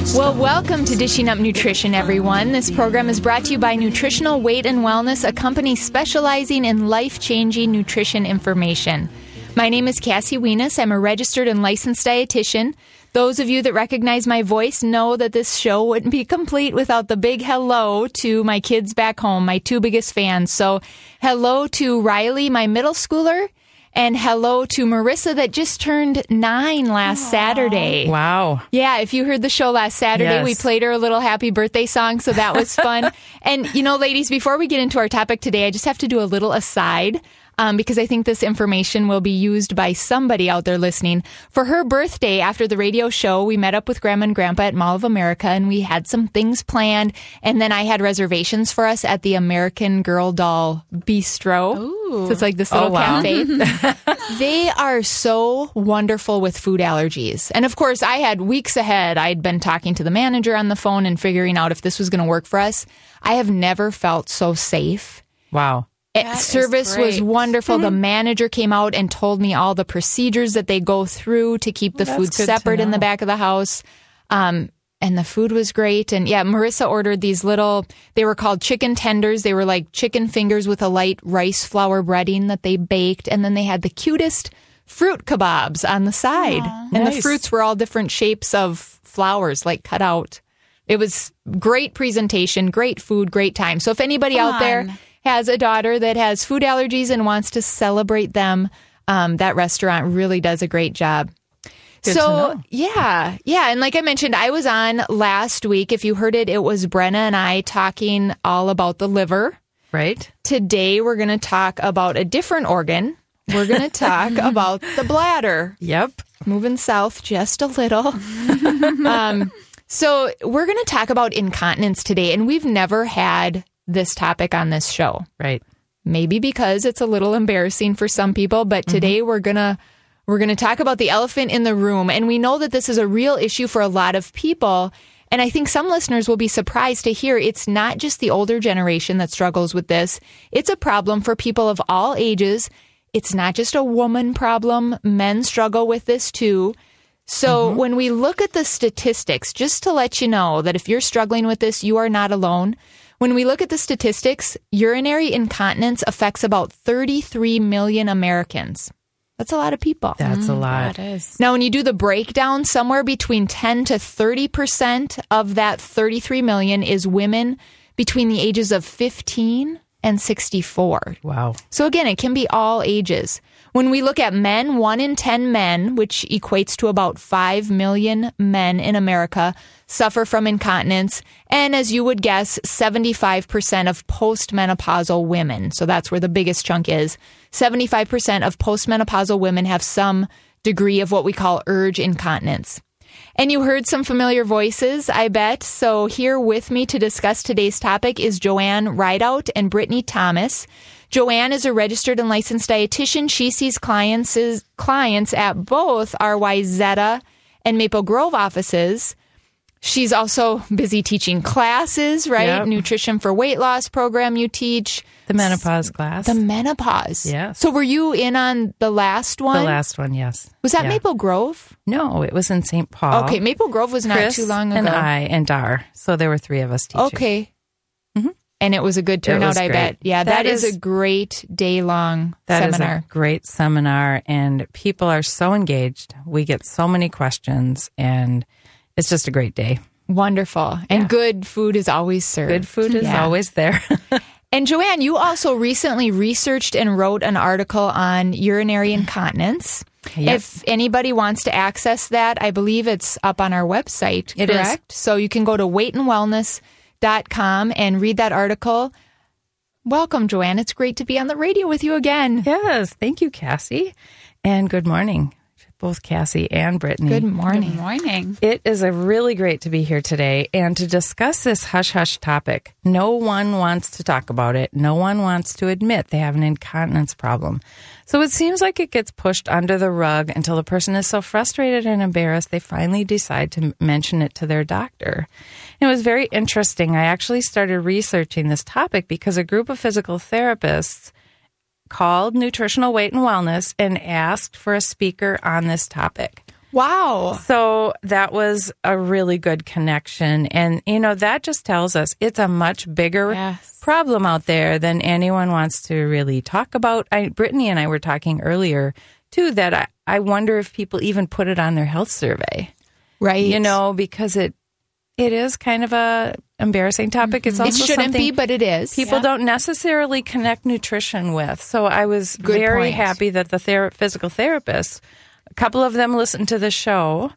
Well, welcome to Dishing Up Nutrition, everyone. This program is brought to you by Nutritional Weight and Wellness, a company specializing in life changing nutrition information. My name is Cassie Weness. I'm a registered and licensed dietitian. Those of you that recognize my voice know that this show wouldn't be complete without the big hello to my kids back home, my two biggest fans. So, hello to Riley, my middle schooler, and hello to Marissa that just turned nine last Saturday. Wow. Yeah, if you heard the show last Saturday, Yes. we played her a little happy birthday song, so that was fun. and, you know, ladies, before we get into our topic today, I just have to do a little aside. Um, because I think this information will be used by somebody out there listening. For her birthday, after the radio show, we met up with Grandma and Grandpa at Mall of America and we had some things planned. And then I had reservations for us at the American Girl Doll Bistro. So it's like this little Oh, wow. cafe. They are so wonderful with food allergies. And of course, I had weeks ahead, I'd been talking to the manager on the phone and figuring out if this was going to work for us. I have never felt so safe. Wow. It- service was wonderful. The manager came out and told me all the procedures that they go through to keep the Well, food that's good to separate in the back of the house. Um, and the food was great. And yeah, Marissa ordered these little, they were called chicken tenders. They were like chicken fingers with a light rice flour breading that they baked. And then they had the cutest fruit kebabs on the side. and the fruits were all different shapes of flowers, like cut out. It was great presentation, great food, great time. So if anybody out there has a daughter that has food allergies and wants to celebrate them, um, that restaurant really does a great job. Good so yeah, yeah, and like I mentioned, I was on last week. If you heard it, it was Brenna and I talking all about the liver. Right? Today we're going to talk about a different organ. We're going to talk about the bladder Yep. moving south just a little. um, so, we're going to talk about incontinence today, and we've never had this topic on this show. Right. Maybe because it's a little embarrassing for some people, but mm-hmm. today we're going to we're going to talk about the elephant in the room, and we know that this is a real issue for a lot of people. And I think some listeners will be surprised to hear it's not just the older generation that struggles with this. It's a problem for people of all ages. It's not just a woman problem. Men struggle with this too. So mm-hmm. when we look at the statistics, just to let you know that if you're struggling with this, you are not alone. When we look at the statistics, urinary incontinence affects about 33 million Americans. That's a lot of people. That's a mm. lot. That is. Now, when you do the breakdown, somewhere between 10 to 30% of that 33 million is women between the ages of 15 and 64. Wow. So again, it can be all ages. When we look at men, one in 10 men, which equates to about 5 million men in America, suffer from incontinence. And as you would guess, 75% of postmenopausal women, so that's where the biggest chunk is, 75% of postmenopausal women have some degree of what we call urge incontinence. And you heard some familiar voices, I bet. So here with me to discuss today's topic is Joanne Rideout and Brittany Thomas. Joanne is a registered and licensed dietitian. She sees clients clients at both our Wayzata and Maple Grove offices. She's also busy teaching classes, right? Yep. Nutrition for weight loss program you teach. The menopause class. The menopause. Yes. So were you in on the last one? The last one, yes. Was that Yeah. Maple Grove? No, it was in St. Paul. Okay, Maple Grove was not Chris too long ago. and I and Dar. So there were three of us teaching. Okay. Mm-hmm. And it was a good turnout, I bet. Yeah, That that is, is- a great day long That is seminar. a great seminar, and people are so engaged. We get so many questions, and it's just a great day. Wonderful. And good food is always served. Good food is Yeah. always there. And Joanne, you also recently researched and wrote an article on urinary incontinence. Yep. If anybody wants to access that, I believe it's up on our website, It is. correct? So you can go to weightandwellness.com and read that article. Welcome, Joanne. It's great to be on the radio with you again. yes, thank you, Cassie, and good morning. both Cassie and Brittany. Good morning. Good morning. It is a really great to be here today and to discuss this hush hush topic. No one wants to talk about it. No one wants to admit they have an incontinence problem. So it seems like it gets pushed under the rug until the person is so frustrated and embarrassed they finally decide to mention it to their doctor. It was very interesting. I actually started researching this topic because a group of physical therapists called Nutritional Weight and Wellness and asked for a speaker on this topic. Wow. So that was a really good connection. And, you know, that just tells us it's a much bigger Yes. problem out there than anyone wants to really talk about. I, Brittany and I were talking earlier, too, that I, I wonder if people even put it on their health survey, Right. you know, because it it is kind of a embarrassing topic. It's mm-hmm. it shouldn't something be, but it is. people don't necessarily connect nutrition with. So I was Good very point. happy that the physical therapists, a couple of them listened to the show,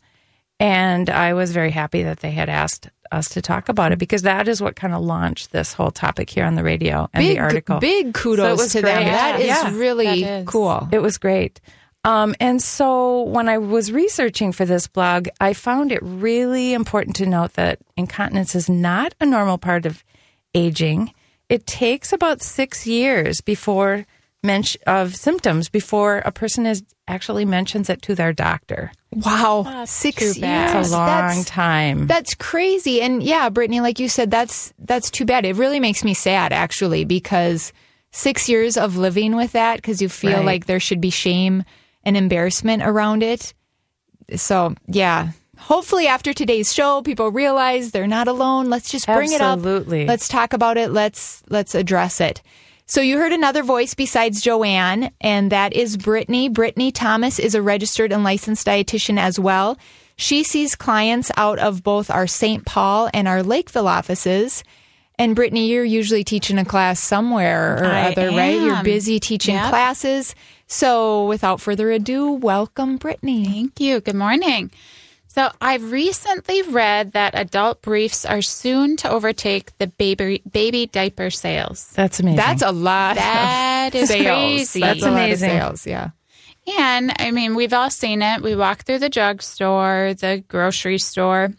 and I was very happy that they had asked us to talk about it because that is what kind of launched this whole topic here on the radio and big, the article. Big kudos So to them. That is Yeah. really That is. cool. It was great. Um, and so when I was researching for this blog, I found it really important to note that incontinence is not a normal part of aging. It takes about six years before mention of symptoms before a person is actually mentions it to their doctor. Wow. Six years. bad. It's a long That's- time. That's crazy. And yeah, Brittany, like you said, that's that's too bad. It really makes me sad actually because 6 years of living with that cuz you feel Right. like there should be shame and embarrassment around it. So, yeah. Hopefully after today's show people realize they're not alone. Let's just bring Absolutely. it up. Let's talk about it. Let's let's address it. So you heard another voice besides Joanne, and that is Brittany. Brittany Thomas is a registered and licensed dietitian as well. She sees clients out of both our St. Paul and our Lakeville offices. And Brittany, you're usually teaching a class somewhere or I other, right? You're busy teaching Yep. classes. So without further ado, welcome, Brittany. Thank you. Good morning. So, I've recently read that adult briefs are soon to overtake the baby baby diaper sales. That's amazing. That's a lot That of is sales. crazy. That's a lot of amazing. sales, yeah. And I mean, we've all seen it. We walk through the drugstore, the grocery store.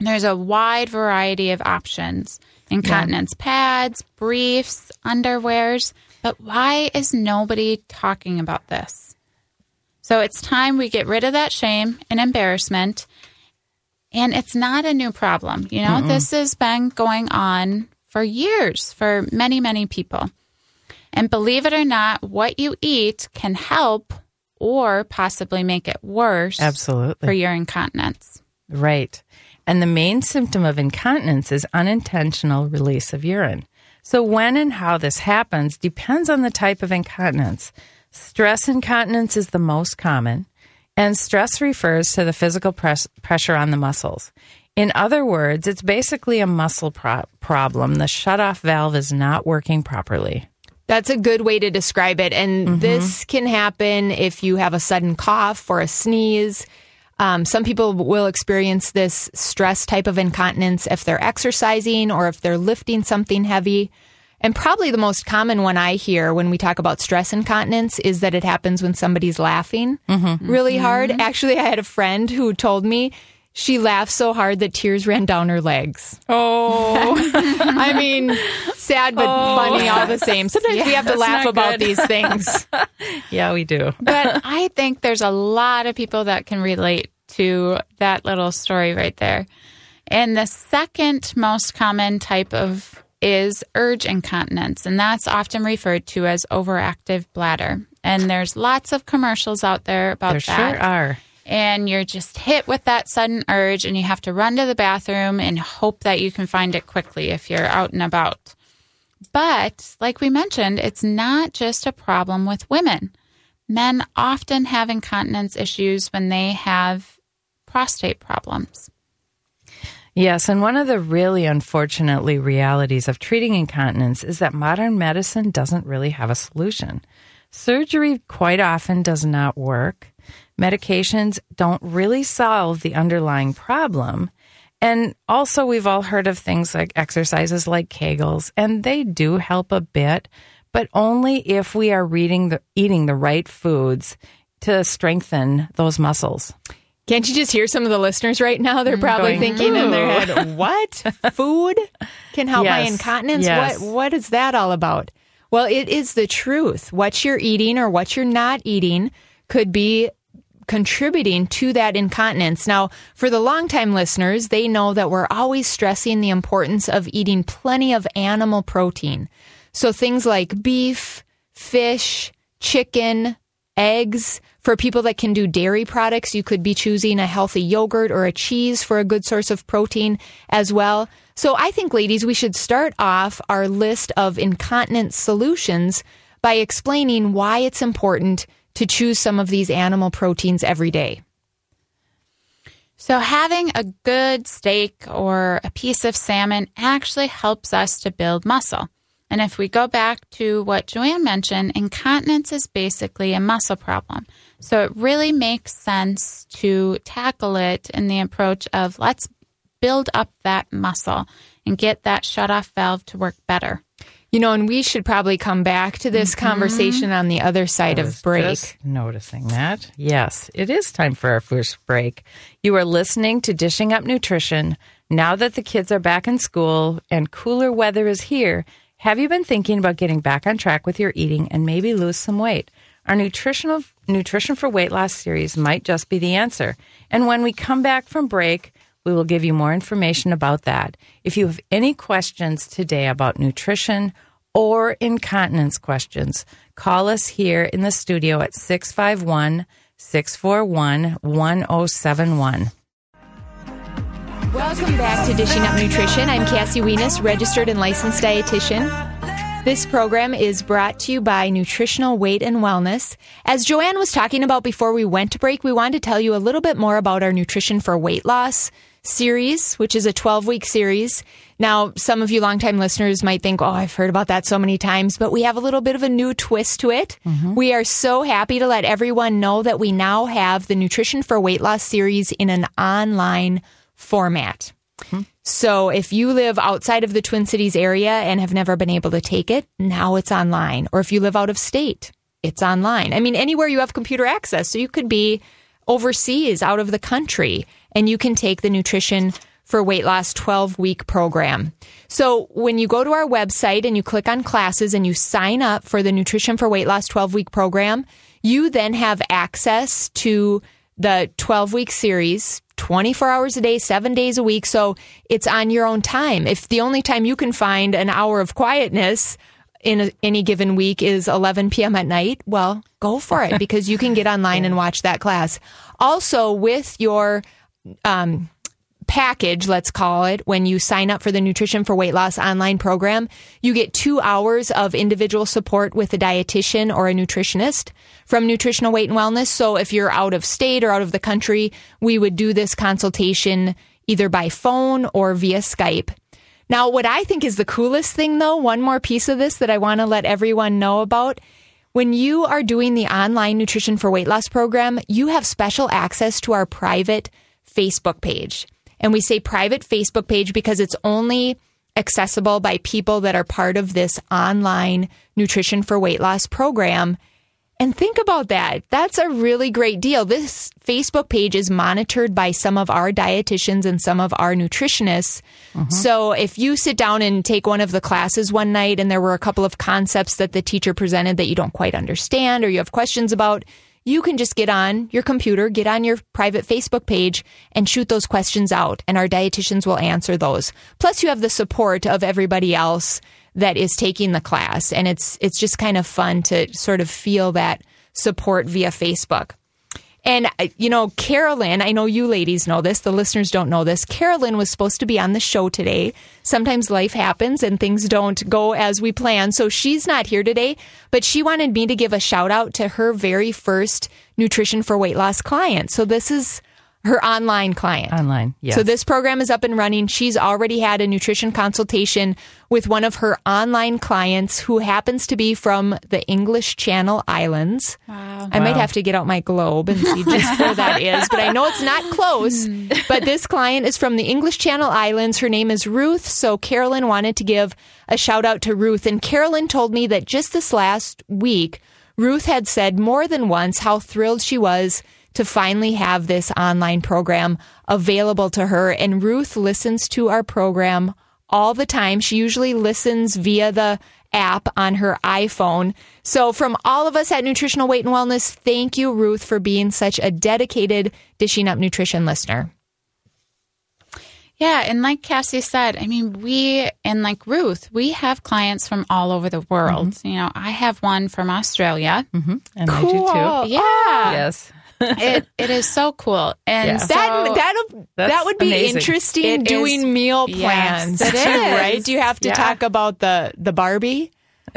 There's a wide variety of options incontinence pads, briefs, underwears. But why is nobody talking about this? So it's time we get rid of that shame and embarrassment. And it's not a new problem. You know, this has been going on for years for many, many people. And believe it or not, what you eat can help or possibly make it worse Absolutely. for your incontinence. Right. And the main symptom of incontinence is unintentional release of urine. So, when and how this happens depends on the type of incontinence. Stress incontinence is the most common, and stress refers to the physical press- pressure on the muscles. In other words, it's basically a muscle pro- problem. The shutoff valve is not working properly. That's a good way to describe it. And Mm-hmm. this can happen if you have a sudden cough or a sneeze. Um, some people will experience this stress type of incontinence if they're exercising or if they're lifting something heavy. And probably the most common one I hear when we talk about stress incontinence is that it happens when somebody's laughing Mm-hmm. really hard. Actually, I had a friend who told me she laughed so hard that tears ran down her legs. Oh, I mean, sad but funny all the same. Sometimes we have to laugh about these things. yeah, we do. But I think there's a lot of people that can relate to that little story right there. And the second most common type of is urge incontinence, and that's often referred to as overactive bladder. And there's lots of commercials out there about There that. There sure are. and you're just hit with that sudden urge and you have to run to the bathroom and hope that you can find it quickly if you're out and about. But like we mentioned, it's not just a problem with women. Men often have incontinence issues when they have prostate problems. Yes, and one of the really unfortunately realities of treating incontinence is that modern medicine doesn't really have a solution. Surgery quite often does not work. Medications don't really solve the underlying problem. And also, we've all heard of things like exercises like Kegels, and they do help a bit, but only if we are the, eating the right foods to strengthen those muscles. Can't you just hear some of the listeners right now? They're mm, probably Going, thinking in their head, "What food can help my incontinence? Yes. What what is that all about?" Well, it is the truth. What you're eating or what you're not eating could be contributing to that incontinence. Now, for the longtime listeners, they know that we're always stressing the importance of eating plenty of animal protein. So things like beef, fish, chicken, eggs. For people that can do dairy products, you could be choosing a healthy yogurt or a cheese for a good source of protein as well. So I think, ladies, we should start off our list of incontinence solutions by explaining why it's important to choose some of these animal proteins every day. So, having a good steak or a piece of salmon actually helps us to build muscle. And if we go back to what Joanne mentioned, incontinence is basically a muscle problem. So, it really makes sense to tackle it in the approach of let's build up that muscle and get that shut off valve to work better. You know, and we should probably come back to this mm-hmm. conversation on the other side of break. Just noticing that. Yes, it is time for our first break. You are listening to Dishing Up Nutrition. Now that the kids are back in school and cooler weather is here, have you been thinking about getting back on track with your eating and maybe lose some weight? Our nutritional nutrition for weight loss series might just be the answer. And when we come back from break, we will give you more information about that. If you have any questions today about nutrition or incontinence questions, call us here in the studio at 651 641 1071. Welcome back to Dishing Up Nutrition. I'm Cassie Weness, registered and licensed dietitian. This program is brought to you by Nutritional Weight and Wellness. As Joanne was talking about before we went to break, we wanted to tell you a little bit more about our Nutrition for Weight Loss series, which is a 12 week series. Now, some of you longtime listeners might think, oh, I've heard about that so many times, but we have a little bit of a new twist to it. Mm-hmm. We are so happy to let everyone know that we now have the Nutrition for Weight Loss series in an online format. Hmm. So if you live outside of the Twin Cities area and have never been able to take it, now it's online. Or if you live out of state, it's online. I mean, anywhere you have computer access. So you could be overseas, out of the country, and you can take the nutrition for weight loss 12 week program. So when you go to our website and you click on classes and you sign up for the nutrition for weight loss 12 week program, you then have access to the 12 week series 24 hours a day, seven days a week. So it's on your own time. If the only time you can find an hour of quietness in a, any given week is 11 p.m. at night, well, go for it because you can get online and watch that class. Also, with your um, package, let's call it, when you sign up for the Nutrition for Weight Loss online program, you get two hours of individual support with a dietitian or a nutritionist from Nutritional Weight and Wellness. So if you're out of state or out of the country, we would do this consultation either by phone or via Skype. Now, what I think is the coolest thing, though, one more piece of this that I want to let everyone know about. When you are doing the online Nutrition for Weight Loss program, you have special access to our private Facebook page. And we say private Facebook page because it's only accessible by people that are part of this online Nutrition for Weight Loss program. And think about that. That's a really great deal. This Facebook page is monitored by some of our dietitians and some of our nutritionists. Mm-hmm. So if you sit down and take one of the classes one night and there were a couple of concepts that the teacher presented that you don't quite understand or you have questions about, you can just get on your computer, get on your private Facebook page and shoot those questions out and our dietitians will answer those. Plus you have the support of everybody else that is taking the class and it's it's just kind of fun to sort of feel that support via Facebook. And uh, you know, Carolyn, I know you ladies know this, the listeners don't know this. Carolyn was supposed to be on the show today. Sometimes life happens and things don't go as we plan. So she's not here today, but she wanted me to give a shout out to her very first nutrition for weight loss client. So this is her online client. Online, yes. So this program is up and running. She's already had a nutrition consultation with one of her online clients who happens to be from the English Channel Islands. Wow. I might have to get out my globe and see just where that is, but I know it's not close. Hmm. But this client is from the English Channel Islands. Her name is Ruth. So Carolyn wanted to give a shout out to Ruth. And Carolyn told me that just this last week, Ruth had said more than once how thrilled she was to finally have this online program available to her. And Ruth listens to our program all the time. She usually listens via the app on her iPhone. So, from all of us at Nutritional Weight and Wellness, thank you, Ruth, for being such a dedicated Dishing Up Nutrition listener. Yeah, and like Cassie said, I mean, we and like Ruth, we have clients from all over the world. Mm-hmm. You know, I have one from Australia. And I do too. Yeah, Yes. It it is so cool, and Yeah. so That that'll, that would be amazing. interesting It doing is- meal plans it too, right? Do you have to Yeah. talk about the the Barbie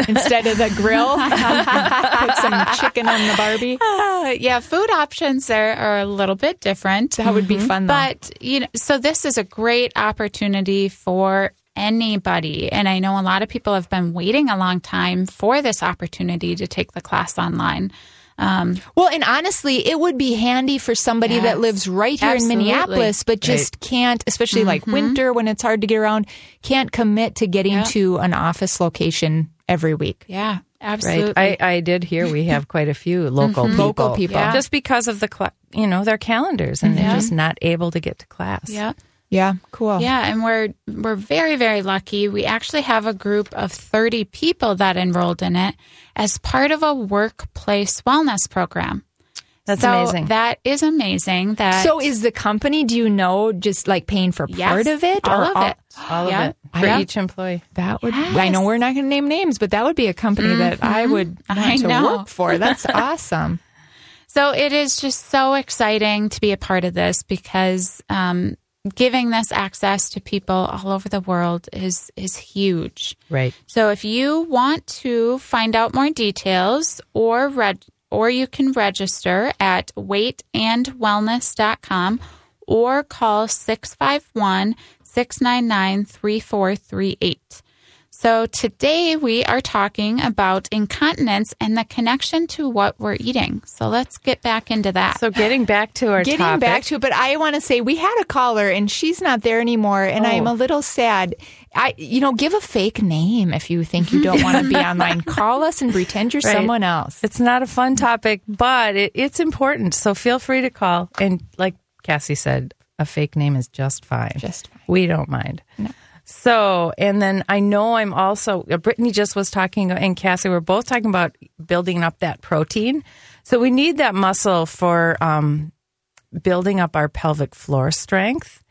instead of the grill? Put some chicken on the Barbie. Uh, yeah, food options are, are a little bit different. That would be fun, though. But you know, so this is a great opportunity for anybody, and I know a lot of people have been waiting a long time for this opportunity to take the class online. Um, Well, and honestly, it would be handy for somebody Yes. that lives right here Absolutely. in Minneapolis, but just can't, especially like winter when it's hard to get around, can't commit to getting Yeah. to an office location every week. yeah, absolutely. Right. I, I did hear we have quite a few local people. Local people. Yeah. Just because of the, cla- you know, their calendars and they're just not able to get to class. yeah. Yeah, cool. Yeah, and we're we're very very lucky. We actually have a group of 30 people that enrolled in it as part of a workplace wellness program. That's so amazing. That is amazing. That So is the company, do you know, just like paying for Yes, part of it? all or of it. All Yeah. of it for Yeah. each employee. That would, I know we're not going to name names, but that would be a company that I would want I to know. work for. That's awesome. So it is just so exciting to be a part of this because um, giving this access to people all over the world is is huge. Right. So if you want to find out more details or reg- or you can register at weightandwellness.com or call 651-699-3438. So today we are talking about incontinence and the connection to what we're eating. So let's get back into that. So getting back to our Getting topic. back to it, but I want to say we had a caller and she's not there anymore, and I'm Oh. a little sad. I, you know, give a fake name if you think you don't want to be online. Call us and pretend you're Right. someone else. It's not a fun topic, but it, it's important. So feel free to call. And like Cassie said, a fake name is just fine. Just fine. We don't mind. So, and then I know I'm also, uh, Brittany just was talking, and Cassie, we're both talking about building up that protein. So we need that muscle for um, building up our pelvic floor strength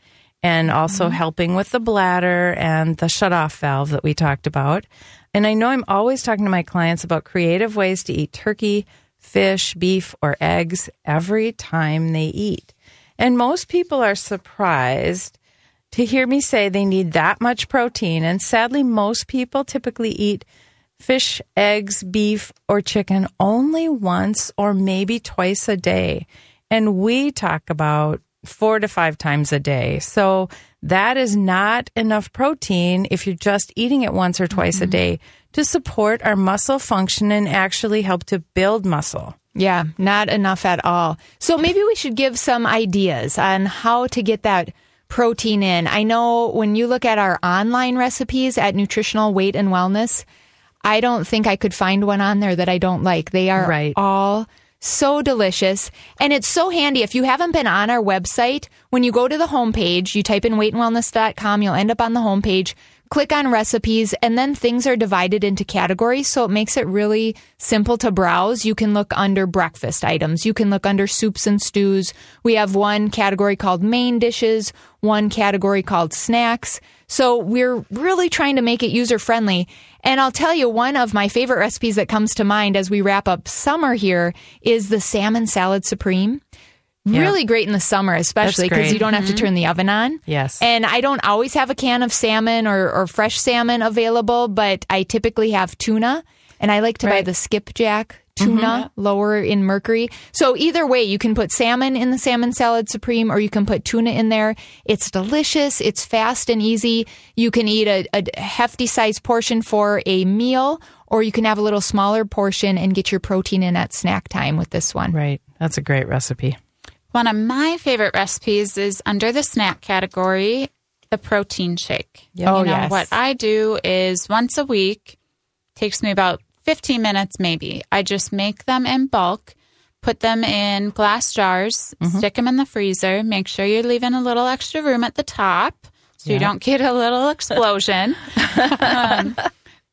and also helping with the bladder and the shut off valve that we talked about. And I know I'm always talking to my clients about creative ways to eat turkey, fish, beef, or eggs every time they eat. And most people are surprised to hear me say they need that much protein. And sadly, most people typically eat fish, eggs, beef, or chicken only once or maybe twice a day. And we talk about four to five times a day. So that is not enough protein if you're just eating it once or twice a mm-hmm. day to support our muscle function and actually help to build muscle. Yeah, not enough at all. So maybe we should give some ideas on how to get that protein in. I know when you look at our online recipes at Nutritional Weight and Wellness, I don't think I could find one on there that I don't like. They are Right. all so delicious. And it's so handy. If you haven't been on our website, when you go to the homepage, you type in weightandwellness.com, you'll end up on the homepage. Click on recipes, and then things are divided into categories. So it makes it really simple to browse. You can look under breakfast items. You can look under soups and stews. We have one category called main dishes, one category called snacks. So we're really trying to make it user friendly. And I'll tell you, one of my favorite recipes that comes to mind as we wrap up summer here is the salmon salad supreme. Really great in the summer, especially because you don't have to mm-hmm. turn the oven on. Yes. And I don't always have a can of salmon or, or fresh salmon available, but I typically have tuna. And I like to buy the skipjack mm-hmm. tuna lower in mercury. So either way, you can put salmon in the salmon salad supreme or you can put tuna in there. It's delicious. It's fast and easy. You can eat a, a hefty sized portion for a meal or you can have a little smaller portion and get your protein in at snack time with this one. Right. That's a great recipe. One of my favorite recipes is under the snack category, the protein shake. Oh, you know, yes. What I do is once a week, takes me about 15 minutes maybe. I just make them in bulk, put them in glass jars, stick them in the freezer. Make sure you're leaving a little extra room at the top so you don't get a little explosion. um,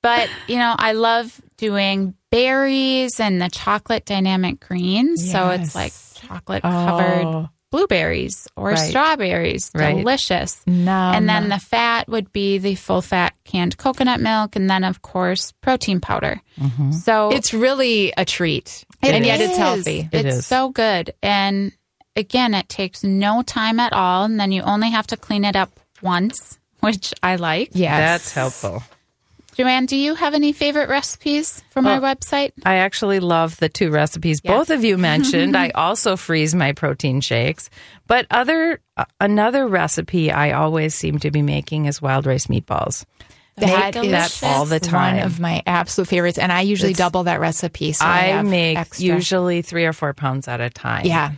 but, you know, I love doing berries and the chocolate dynamic greens. So it's like chocolate covered Oh. blueberries or Right. strawberries. Right. Delicious. Nom. and then the fat would be the full fat canned coconut milk, and then of course protein powder. Mm-hmm. So It's really a treat, it and yet it's healthy. It it's is. so good, and again, it takes no time at all, and then you only have to clean it up once, which I like. Yes, That's helpful. Joanne, do you have any favorite recipes from our website? I actually love the two recipes both of you mentioned. I also freeze my protein shakes, but other uh, another recipe I always seem to be making is wild rice meatballs. That Make is that all the time. One of my absolute favorites, and I usually It's- double that recipe. So I, I make extra. usually three or four pounds at a time. Yeah,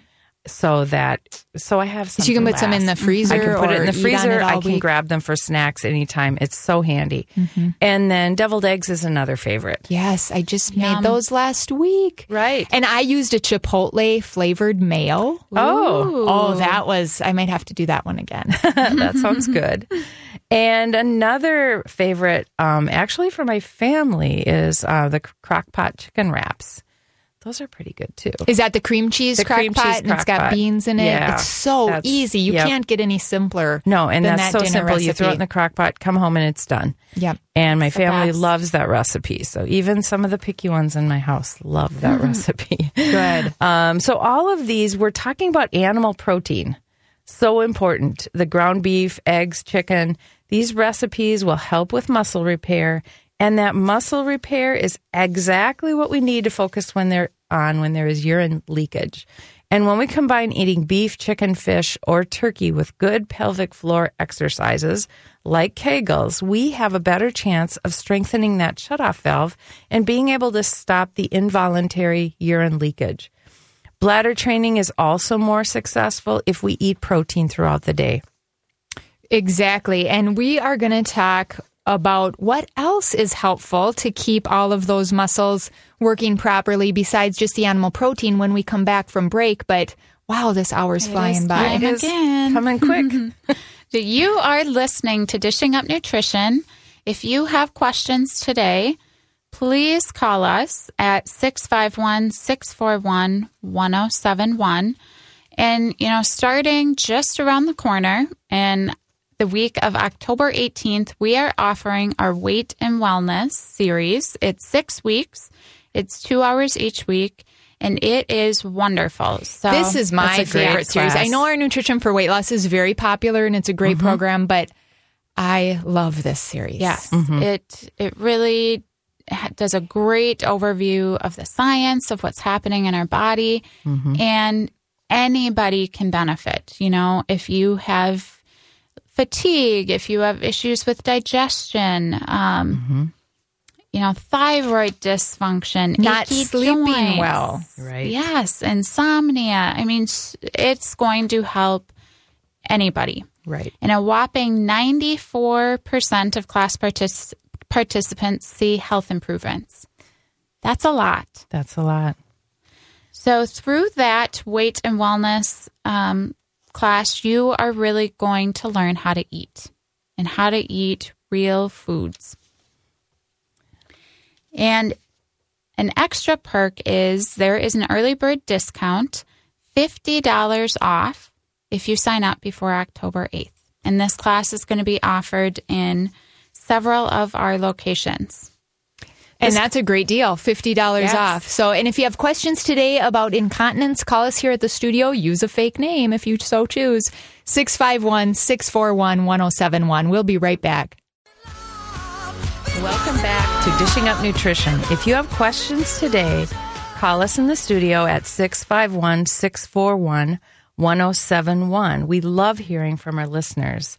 so that so I have. so you can something put some in the freezer. I can put it in the freezer. I can week. grab them for snacks anytime. It's so handy. And then deviled eggs is another favorite. Yes, I just Yum. made those last week. Right. And I used a chipotle flavored mayo. Oh, Oh, that was, I might have to do that one again. that sounds good. And another favorite, um, actually for my family, is uh, the crock pot chicken wraps. Those are pretty good too. Is that the cream cheese The crock cream pot? cheese and it's got pot. beans in it. Yeah, it's so easy. You yep. can't get any simpler. No, and that's that so simple. You throw it in the crock pot, come home, and it's done. Yep. And my the family loves that recipe. So even some of the picky ones in my house love that recipe. Good. Um, so all of these, we're talking about animal protein. So important. The ground beef, eggs, chicken. These recipes will help with muscle repair. And that muscle repair is exactly what we need to focus when they're on when there is urine leakage. And when we combine eating beef, chicken, fish, or turkey with good pelvic floor exercises like Kegels, we have a better chance of strengthening that shutoff valve and being able to stop the involuntary urine leakage. Bladder training is also more successful if we eat protein throughout the day. Exactly. And we are going to talk about what else is helpful to keep all of those muscles working properly besides just the animal protein when we come back from break. But wow, this hour's flying is by. time again. Coming quick. So you are listening to Dishing Up Nutrition. If you have questions today, please call us at 651 641 1071. And, you know, starting just around the corner in the week of October 18th, we are offering our Weight and Wellness series. It's six weeks, it's two hours each week, and it is wonderful. So This is my That's a favorite series. I know our nutrition for weight loss is very popular and it's a great mm-hmm. program, but I love this series. Yes, mm-hmm. it it really does a great overview of the science of what's happening in our body, mm-hmm. and anybody can benefit. You know, if you have fatigue, if you have issues with digestion, um, you know, thyroid dysfunction, Not achy sleeping joints. well. Right. Yes, insomnia. I mean, it's going to help anybody. Right. And a whopping 94% of class partic- participants see health improvements. That's a lot. That's a lot. So, through that weight and wellness um, class, you are really going to learn how to eat and how to eat real foods. And an extra perk is there is an early bird discount, $50 off if you sign up before October 8th. And this class is going to be offered in several of our locations. And that's a great deal, $50 Yes. off. So, and if you have questions today about incontinence, call us here at the studio. Use a fake name if you so choose. 651 641 1071. We'll be right back. Welcome back to Dishing Up Nutrition. If you have questions today, call us in the studio at 651 641 1071. We love hearing from our listeners.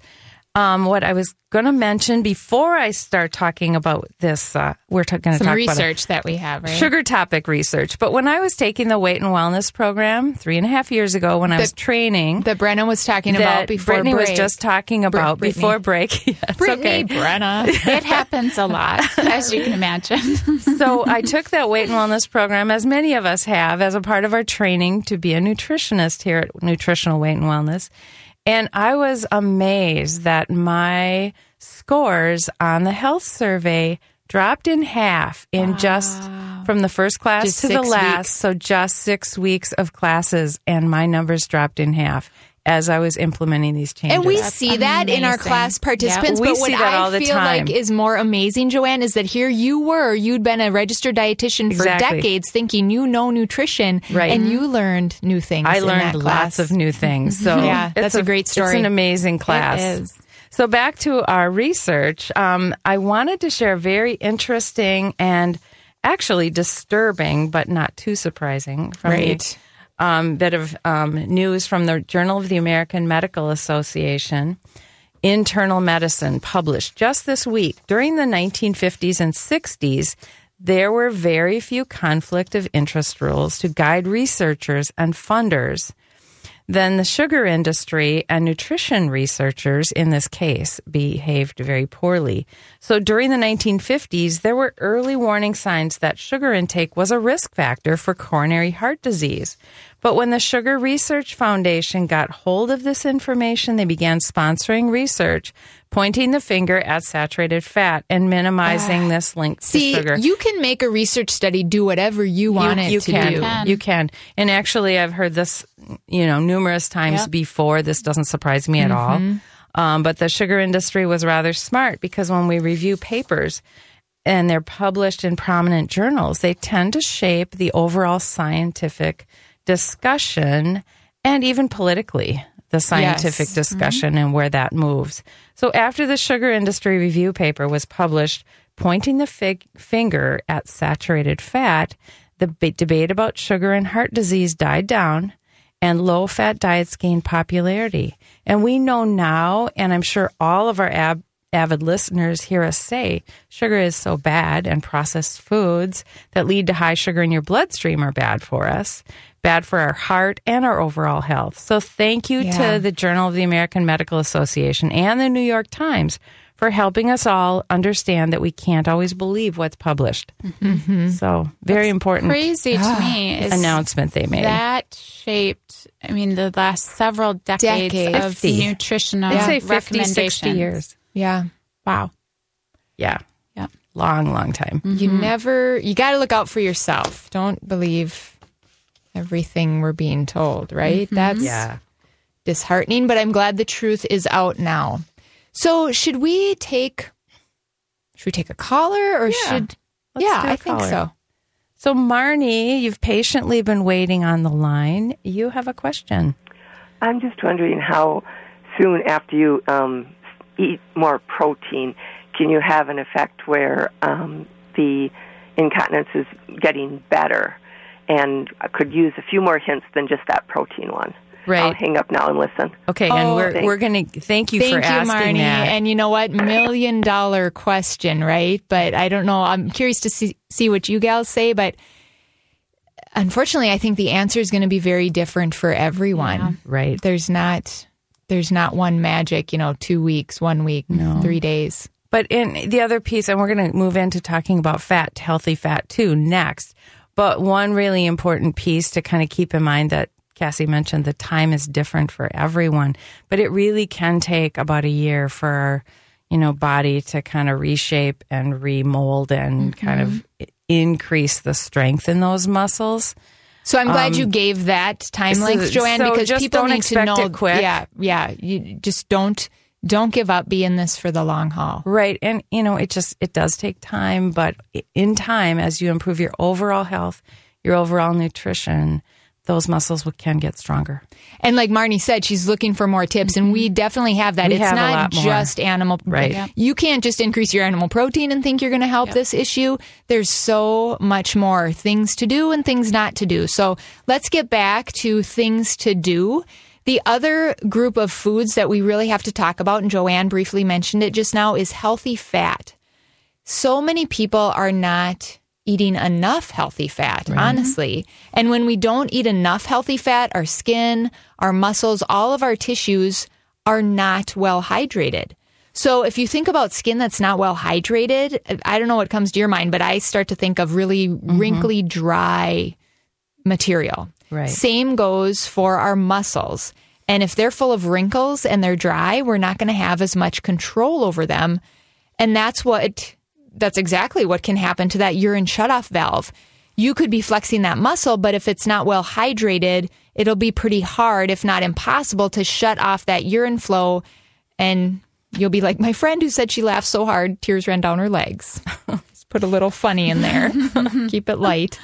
Um, what I was going to mention before I start talking about this, uh, we're ta- going to talk about research that we have, right? sugar topic research. But when I was taking the weight and wellness program three and a half years ago, when I was training, that Brenna was talking about before Brittany break. was just talking about Brittany. before break. It's Brittany, okay. Brenna. It happens a lot, as you can imagine. so I took that weight and wellness program, as many of us have, as a part of our training to be a nutritionist here at Nutritional Weight and Wellness. And I was amazed that my scores on the health survey dropped in half in just from the first class Just to the last. weeks. So just six weeks of classes, and my numbers dropped in half as I was implementing these changes. And we see that in our class participants. Yeah, we but what see that I all the feel time. like is more amazing, Joanne, is that here you were, you'd been a registered dietitian for Exactly. decades, thinking you know nutrition, Right. and you learned new things. I in learned that class. lots of new things. So Yeah, that's it's a great story. It's an amazing class. is. So back to our research, um, I wanted to share a very interesting and actually disturbing, but not too surprising, from the- Right. Um, bit of um, news from the Journal of the American Medical Association. Internal Medicine published just this week. During the 1950s and 60s, there were very few conflict of interest rules to guide researchers and funders. Then the sugar industry and nutrition researchers in this case behaved very poorly. So during the 1950s, there were early warning signs that sugar intake was a risk factor for coronary heart disease. But when the Sugar Research Foundation got hold of this information, they began sponsoring research, pointing the finger at saturated fat and minimizing this link See, to sugar. you can make a research study do whatever you want it you to can. do. Can. You can. And actually, I've heard this, you know, numerous times Yep. before. This doesn't surprise me at all. Um, but the sugar industry was rather smart because when we review papers and they're published in prominent journals, they tend to shape the overall scientific discussion and even politically the scientific Yes. Mm-hmm. discussion and where that moves. So after the sugar industry review paper was published pointing the fig- finger at saturated fat, the b- debate about sugar and heart disease died down and low fat diets gained popularity. And we know now, and I'm sure all of our ab- avid listeners hear us say, sugar is so bad and processed foods that lead to high sugar in your bloodstream are bad for us, bad for our heart and our overall health. So thank you Yeah. to the Journal of the American Medical Association and the New York Times for helping us all understand that we can't always believe what's published. Mm-hmm. So very important Crazy to me ah. is announcement they made. that shaped. I mean, the last several decades, Decades. of 50. nutritional I'd say 50, recommendations. 60 years. Yeah. Wow. Yeah. Yep. Long, long time. You mm-hmm. never, you got to look out for yourself. Don't believe everything we're being told, right? That's Yeah. disheartening, but I'm glad the truth is out now. So, should we take, should we take a caller or should, Let's yeah, I think so. So, Marnie, you've patiently been waiting on the line. You have a question. I'm just wondering how soon after you um, eat more protein can you have an effect where um, the incontinence is getting better? And I could use a few more hints than just that protein one. Right. I'll hang up now and listen. Okay, and Oh, we're thanks. we're going to thank you Thank for you, asking Marnie. that. And you know what? Million dollar question, right? But I don't know. I'm curious to see, see what you gals say, but unfortunately, I think the answer is going to be very different for everyone. right. There's not, there's not one magic, you know, two weeks, one week, three days. But in the other piece, and we're going to move into talking about fat, healthy fat too, next. But one really important piece to kind of keep in mind that Cassie mentioned the time is different for everyone, but it really can take about a year for our, you know, body to kind of reshape and remold and mm-hmm. kind of increase the strength in those muscles. So I'm glad um, you gave that time so- length, Joanne, so because people need expect to know. it quick. Yeah, yeah. You just don't don't give up. Be in this for the long haul. Right. And, you know, it just, it does take time, but in time, as you improve your overall health, your overall nutrition, those muscles can get stronger. And like Marnie said, she's looking for more tips, and we definitely have that. We it's have not just animal. Right. Yep. You can't just increase your animal protein and think you're going to help this issue. There's so much more things to do and things not to do. So let's get back to things to do. The other group of foods that we really have to talk about, and Joanne briefly mentioned it just now, is healthy fat. So many people are not eating enough healthy fat, honestly. And when we don't eat enough healthy fat, our skin, our muscles, all of our tissues are not well hydrated. So if you think about skin that's not well hydrated, I don't know what comes to your mind, but I start to think of really mm-hmm. wrinkly, dry material. Right. Same goes for our muscles. And if they're full of wrinkles and they're dry, we're not going to have as much control over them. And that's what, that's exactly what can happen to that urine shutoff valve. You could be flexing that muscle, but if it's not well hydrated, it'll be pretty hard, if not impossible, to shut off that urine flow. And you'll be like my friend who said she laughed so hard, tears ran down her legs. Just put a little funny in there. Keep it light.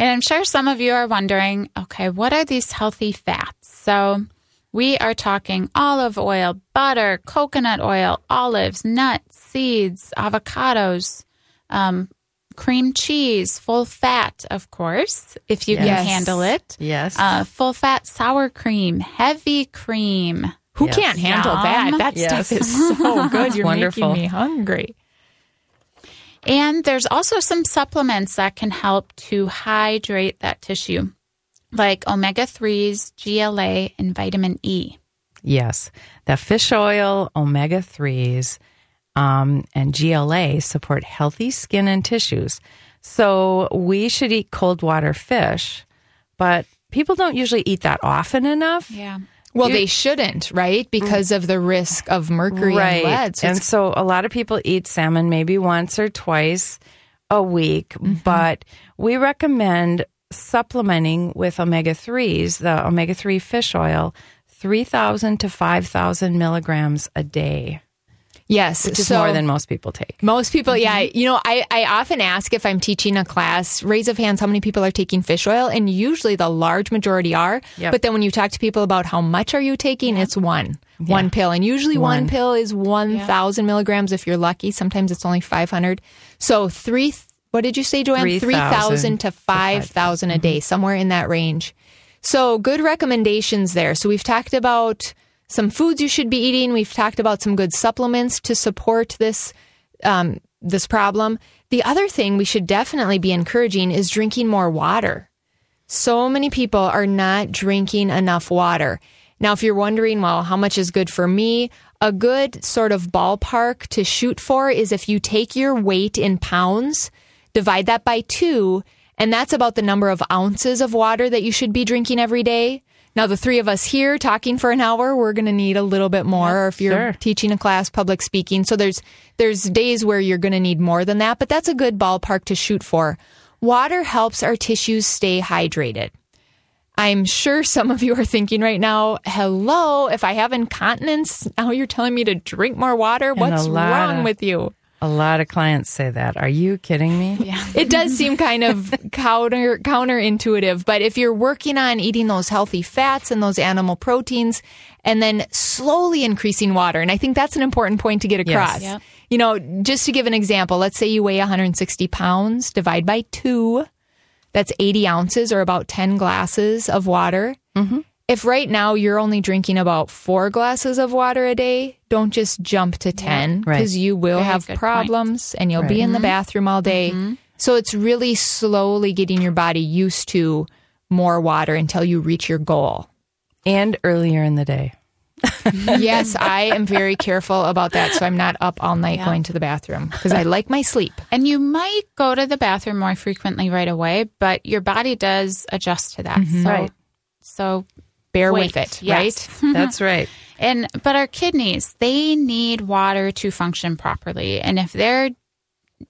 And I'm sure some of you are wondering okay, what are these healthy fats? So we are talking olive oil, butter, coconut oil, olives, nuts, seeds, avocados, um, cream cheese, full fat, of course, if you Yes. can handle it. Yes. Uh, full fat sour cream, heavy cream. Who Yes. can't handle that? That Yes. stuff is so good. You're wonderful. making me hungry. And there's also some supplements that can help to hydrate that tissue, like omega 3s, GLA, and vitamin E. Yes, the fish oil, omega 3s, um, and GLA support healthy skin and tissues. So we should eat cold water fish, but people don't usually eat that often enough. Yeah. Well, they shouldn't, right? Because of the risk of mercury right. and lead. So and so a lot of people eat salmon maybe once or twice a week, Mm-hmm. but we recommend supplementing with omega 3s, the omega 3 fish oil, 3,000 to 5,000 milligrams a day, yes, which is so more than most people take. most people. Yeah, mm-hmm. you know, I I often ask if I'm teaching a class, raise of hands, how many people are taking fish oil, and usually the large majority are. Yep. But then when you talk to people about how much are you taking, it's one one pill, and usually one, One. pill is one thousand milligrams if you're lucky. Sometimes it's only five hundred. So three. What did you say, Joanne? 3,000 Three thousand to five thousand a day, mm-hmm. somewhere in that range. So good recommendations there. So we've talked about some foods you should be eating. We've talked about some good supplements to support this um, this problem. The other thing we should definitely be encouraging is drinking more water. So many people are not drinking enough water. Now, if you're wondering, well, how much is good for me? A good sort of ballpark to shoot for is if you take your weight in pounds, divide that by two, and that's about the number of ounces of water that you should be drinking every day. Now, the three of us here talking for an hour, we're going to need a little bit more. or if you're sure. teaching a class, public speaking, so there's there's days where you're going to need more than that, but that's a good ballpark to shoot for. Water helps our tissues stay hydrated. I'm sure some of you are thinking right now, hello, if I have incontinence, now you're telling me to drink more water? What's wrong of- with you? A lot of clients say that. Are you kidding me? Yeah. It does seem kind of counter counterintuitive, but if you're working on eating those healthy fats and those animal proteins and then slowly increasing water, and I think that's an important point to get across. Yep. You know, just to give an example, let's say you weigh 160 pounds, divide by two, that's 80 ounces or about 10 glasses of water. Mm-hmm. If right now you're only drinking about four glasses of water a day, don't just jump to 10 Right. because you will Very have good point. problems and you'll be Right. in the bathroom all day. Mm-hmm. So it's really slowly getting your body used to more water until you reach your goal. And earlier in the day. yes, I am very careful about that. So I'm not up all night Yeah. going to the bathroom because I like my sleep. And you might go to the bathroom more frequently right away, but your body does adjust to that. Mm-hmm. So, Right. so Bear wait, with it, yes. right? That's right. And but our kidneys, they need water to function properly. And if they're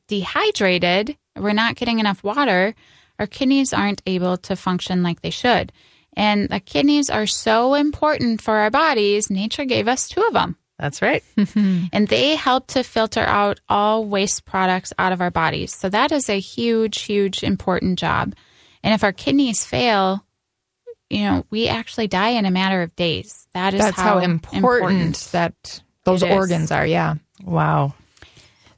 dehydrated, we're not getting enough water, our kidneys aren't able to function like they should. And the kidneys are so important for our bodies. Nature gave us two of them. That's right. And they help to filter out all waste products out of our bodies. So that is a huge, huge, important job. And if our kidneys fail, you know, we actually die in a matter of days. That is That's how, important, that those it is. organs are. Yeah. Wow.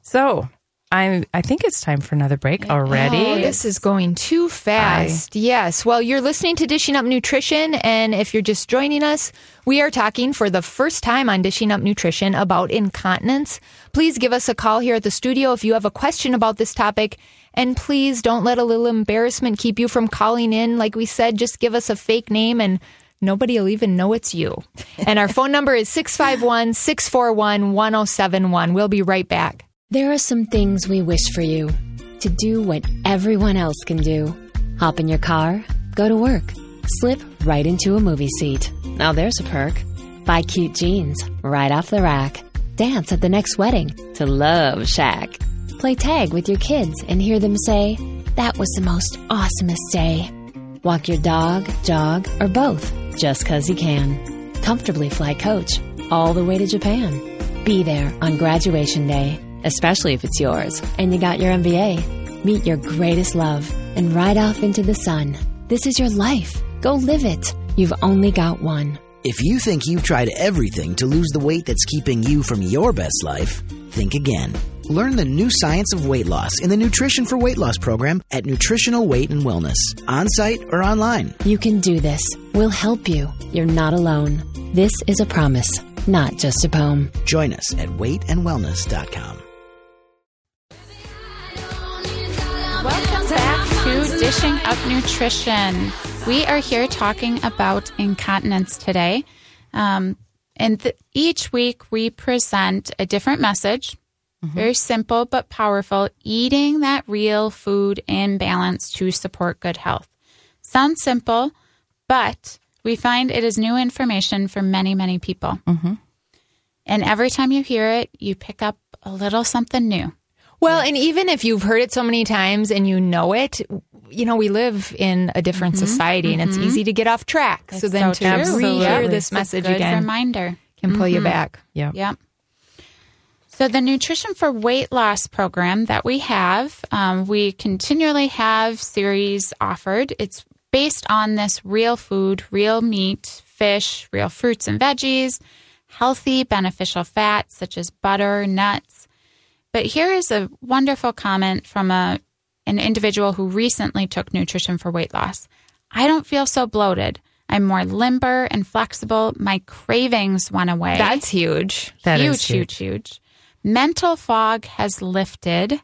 So, I I think it's time for another break already. Oh, this is going too fast. Yes. Well, you're listening to Dishing Up Nutrition. And if you're just joining us, we are talking for the first time on Dishing Up Nutrition about incontinence. Please give us a call here at the studio if you have a question about this topic. And please don't let a little embarrassment keep you from calling in. Like we said, just give us a fake name and nobody will even know it's you. And our phone number is 651 641 1071. We'll be right back. There are some things we wish for you to do what everyone else can do. Hop in your car, go to work, slip right into a movie seat. Now there's a perk. Buy cute jeans right off the rack. Dance at the next wedding to Love Shack. Play tag with your kids and hear them say, That was the most awesomest day. Walk your dog, jog, or both just 'cause you can. Comfortably fly coach all the way to Japan. Be there on graduation day, especially if it's yours and you got your MBA. Meet your greatest love and ride off into the sun. This is your life. Go live it. You've only got one. If you think you've tried everything to lose the weight that's keeping you from your best life, think again. Learn the new science of weight loss in the Nutrition for Weight Loss program at Nutritional Weight and Wellness, on site or online. You can do this. We'll help you. You're not alone. This is a promise, not just a poem. Join us at weightandwellness.com. Dishing Up Nutrition. We are here talking about incontinence today. Um, and th- each week we present a different message. Very simple but powerful. Eating that real food in balance to support good health. Sounds simple, but we find it is new information for many, many people. And every time you hear it, you pick up a little something new. Well, and even if you've heard it so many times and you know it, you know, we live in a different mm-hmm. society and it's mm-hmm. easy to get off track. so then so to true. re-hear this It's a message good again reminder. can pull you mm-hmm. back. Yeah. Yep. So the Nutrition for Weight Loss program that we have, um, we continually have series offered. It's based on this real food, real meat, fish, real fruits and veggies, healthy, beneficial fats such as butter, nuts. But here is a wonderful comment from a an individual who recently took nutrition for weight loss. I don't feel so bloated. I'm more limber and flexible. My cravings went away That's huge. That huge, is huge, huge. Mental fog has lifted.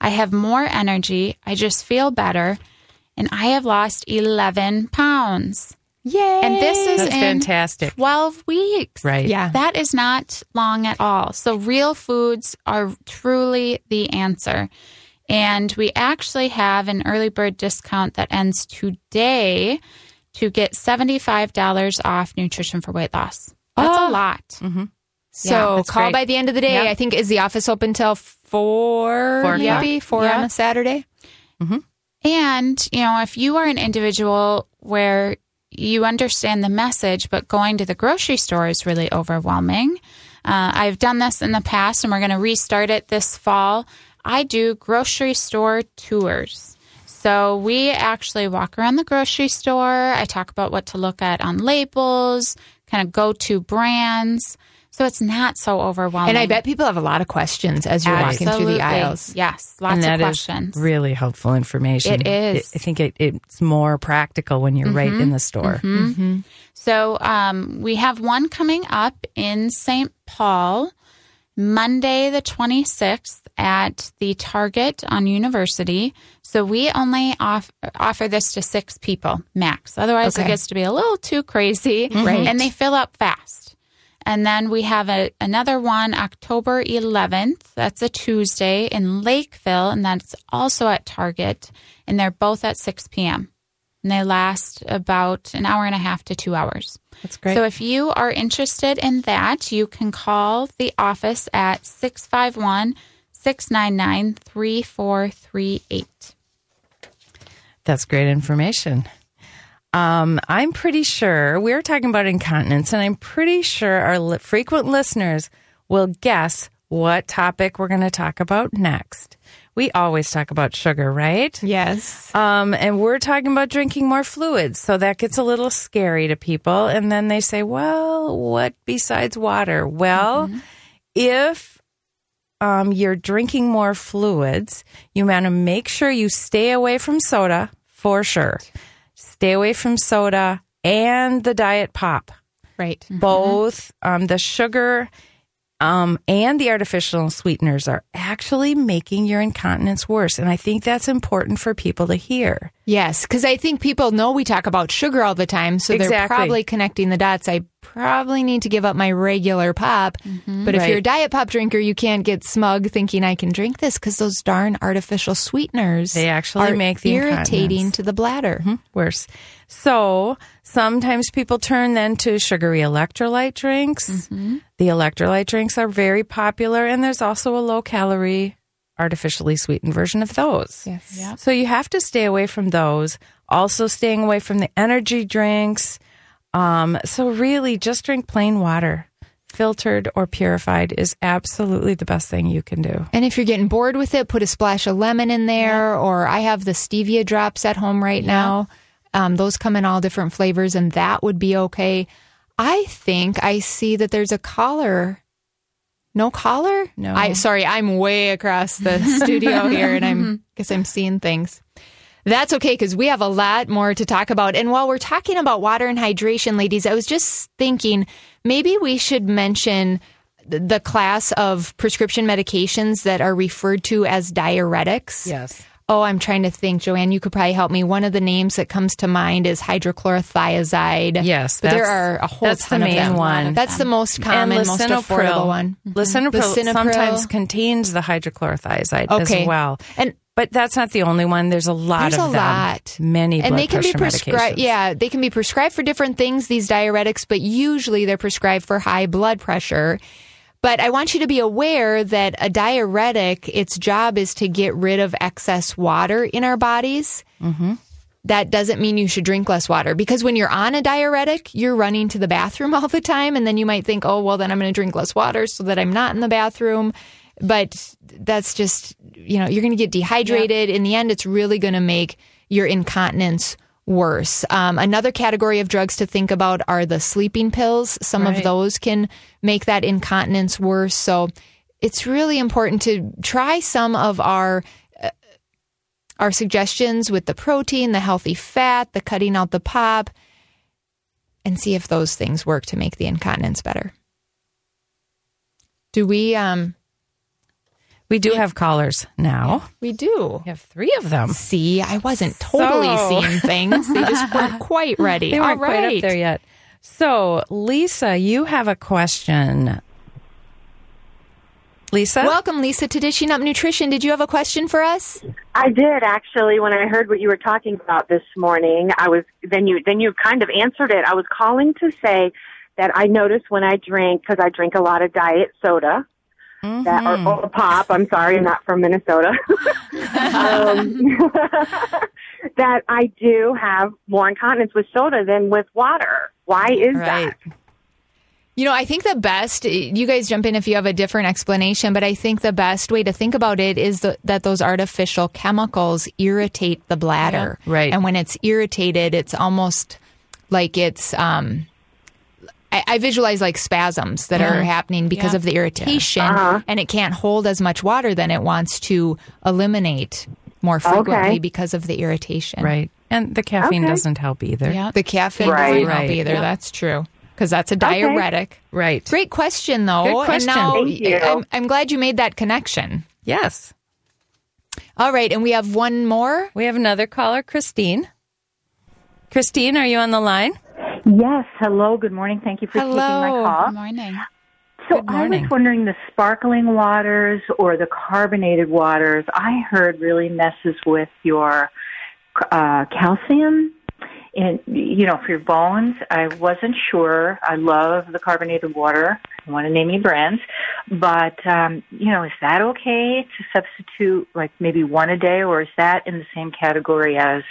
I have more energy. I just feel better. And I have lost 11 pounds. Yay. And this is That's in fantastic. 12 weeks. Right. Yeah. That is not long at all. So, real foods are truly the answer. And we actually have an early bird discount that ends today to get $75 off nutrition for weight loss. That's Oh. a lot. Mm-hmm. So Yeah, call great. by the end of the day. Yep. I think is the office open till four, Four maybe four Yeah. on a Saturday. Mm-hmm. And, you know, if you are an individual where you understand the message, but going to the grocery store is really overwhelming, uh, I've done this in the past and we're going to restart it this fall. I do grocery store tours. So we actually walk around the grocery store. I talk about what to look at on labels, kind of go to brands. So it's not so overwhelming. And I bet people have a lot of questions as you're walking through the aisles. Yes, lots and of that is questions. really helpful information. It is. I think it, it's more practical when you're right mm-hmm. in the store. Mm-hmm. Mm-hmm. So um, we have one coming up in St. Paul, Monday the 26th at the Target on University. So we only off- offer this to six people max. Otherwise, it gets to be a little too crazy, Right. and they fill up fast. And then we have a, another one October 11th. That's a Tuesday in Lakeville, and that's also at Target. And they're both at 6 p.m. And they last about an hour and a half to two hours. That's great. So if you are interested in that, you can call the office at 651 699 3438. That's great information. Um, I'm pretty sure we're talking about incontinence, and I'm pretty sure our li- frequent listeners will guess what topic we're going to talk about next. We always talk about sugar, right? Yes. Um, and we're talking about drinking more fluids. So that gets a little scary to people. And then they say, well, what besides water? Well, if um, you're drinking more fluids, you want to make sure you stay away from soda for sure. Stay away from soda and the diet pop. Right. Both um, the sugar um, and the artificial sweeteners are actually making your incontinence worse. And I think that's important for people to hear. Yes, because I think people know we talk about sugar all the time, so they're probably connecting the dots. I probably need to give up my regular pop. But if you're a diet pop drinker, you can't get smug thinking I can drink this because those darn artificial sweeteners They actually are make the irritating to the bladder. worse. So sometimes people turn then to sugary electrolyte drinks. Mm-hmm. The electrolyte drinks are very popular, and there's also a low calorie, artificially sweetened version of those. Yes. So you have to stay away from those. Also, staying away from the energy drinks. Um, so really, just drink plain water. Filtered or purified is absolutely the best thing you can do. And if you're getting bored with it, put a splash of lemon in there, or I have the stevia drops at home right now. Um, those come in all different flavors, and that would be okay. I think I see that there's a collar. No collar? No. I sorry, I'm way across the studio here, and I'm guess I'm seeing things. That's okay because we have a lot more to talk about. And while we're talking about water and hydration, ladies, I was just thinking maybe we should mention the class of prescription medications that are referred to as diuretics. Yes. Oh, I'm trying to think, Joanne. You could probably help me. One of the names that comes to mind is hydrochlorothiazide. Yes, but there are a whole that's the ton of main them. one. That's the most common, most affordable one. Mm-hmm. Lisinopril Lisinopril. sometimes contains the hydrochlorothiazide Okay. as well. And But that's not the only one. There's a lot There's of a them. lot. Many and they can be prescribed. Yeah, they can be prescribed for different things. These diuretics, but usually they're prescribed for high blood pressure. But I want you to be aware that a diuretic, its job is to get rid of excess water in our bodies. Mm-hmm. That doesn't mean you should drink less water because when you're on a diuretic, you're running to the bathroom all the time. And then you might think, oh, well, then I'm going to drink less water so that I'm not in the bathroom. But that's just, you know, you're going to get dehydrated. In the end, it's really going to make your incontinence worse. Um, another category of drugs to think about are the sleeping pills. Some of those can make that incontinence worse. So it's really important to try some of our uh, our suggestions with the protein, the healthy fat, the cutting out the pop, and see if those things work to make the incontinence better. Do we? Um, We do have callers now. we do. We have three of them. See, I wasn't totally So- seeing things. They just weren't quite ready. They weren't quite up there yet. So, Lisa, you have a question. Lisa? Welcome, Lisa, to Dishing Up Nutrition. Did you have a question for us? I did actually. When I heard what you were talking about this morning, I was then you then you kind of answered it. I was calling to say that I noticed when I drink because I drink a lot of diet soda. That or, or pop. I'm sorry, I'm not from Minnesota. um, that I do have more incontinence with soda than with water. Why is right. that? You know, I think the best, you guys jump in if you have a different explanation, but I think the best way to think about it is the, that those artificial chemicals irritate the bladder. Yeah, right. And when it's irritated, it's almost like it's, um, I, I visualize like spasms that are happening because Yeah. of the irritation, uh-huh. and it can't hold as much water than it wants to eliminate more frequently Okay. because of the irritation. Right. And the caffeine Okay. doesn't help either. Yeah. The caffeine Right. doesn't help Right. either. That's true. Because that's a diuretic. Right. Great question, though. Good question. And now Thank you. I'm, I'm glad you made that connection. Yes. All right, and we have one more. We have another caller, Christine. Christine, are you on the line? Yes. Hello. Good morning. Thank you for taking my Hello. call. Good morning. So Good I was wondering the sparkling waters or the carbonated waters. I heard really messes with your uh, calcium and you know for your bones. I wasn't sure. I love the carbonated water. I don't want to name any brands, but um, you know, is that okay to substitute like maybe one a day, or is that in the same category as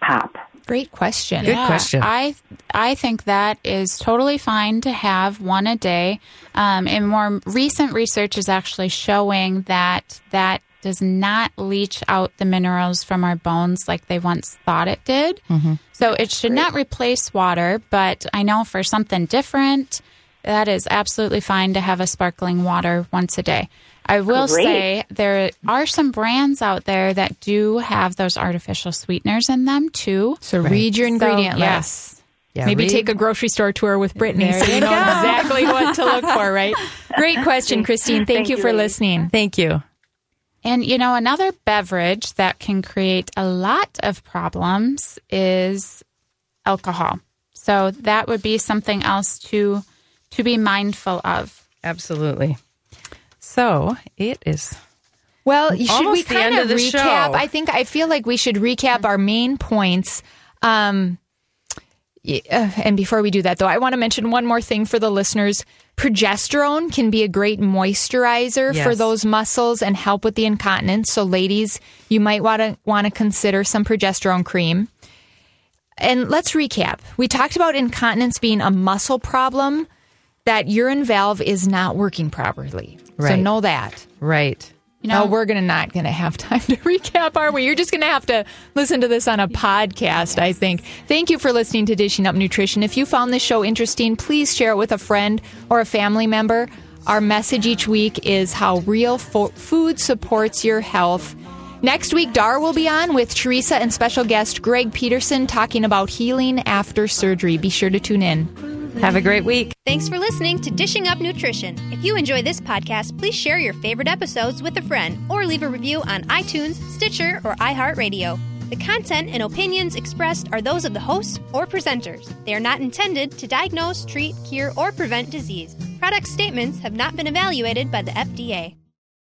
pop? Great question. Good question. I I think that is totally fine to have one a day. Um, and more recent research is actually showing that that does not leach out the minerals from our bones like they once thought it did. So it should not replace water. But I know for something different, that is absolutely fine to have a sparkling water once a day. I will Great. say there are some brands out there that do have those artificial sweeteners in them too. So read your ingredient So, list. Yeah, Maybe read- take a grocery store tour with Brittany There so you you know go. exactly what to look for, right? Great question, Christine. Thank, Thank you you, for ladies. listening. Thank you. And you know, another beverage that can create a lot of problems is alcohol. So that would be something else to to be mindful of. Absolutely. So it is. Well, should we Almost kind of of the recap? show. I think I feel like we should recap our main points. Um, uh, and before we do that, though, I want to mention one more thing for the listeners. Progesterone can be a great moisturizer for those muscles and help with the incontinence. So, ladies, you might want to want to consider some progesterone cream. And let's recap. We talked about incontinence being a muscle problem. That urine valve is not working properly. So know that. Right. You know, no, we're gonna not gonna have time to recap, are we? You're just gonna have to listen to this on a podcast, I think. Thank you for listening to Dishing Up Nutrition. If you found this show interesting, please share it with a friend or a family member. Our message each week is how real fo- food supports your health. Next week, Dar will be on with Teresa and special guest Greg Peterson talking about healing after surgery. Be sure to tune in. Have a great week. Thanks for listening to Dishing Up Nutrition. If you enjoy this podcast, please share your favorite episodes with a friend or leave a review on iTunes, Stitcher, or iHeartRadio. The content and opinions expressed are those of the hosts or presenters. They are not intended to diagnose, treat, cure, or prevent disease. Product statements have not been evaluated by the FDA.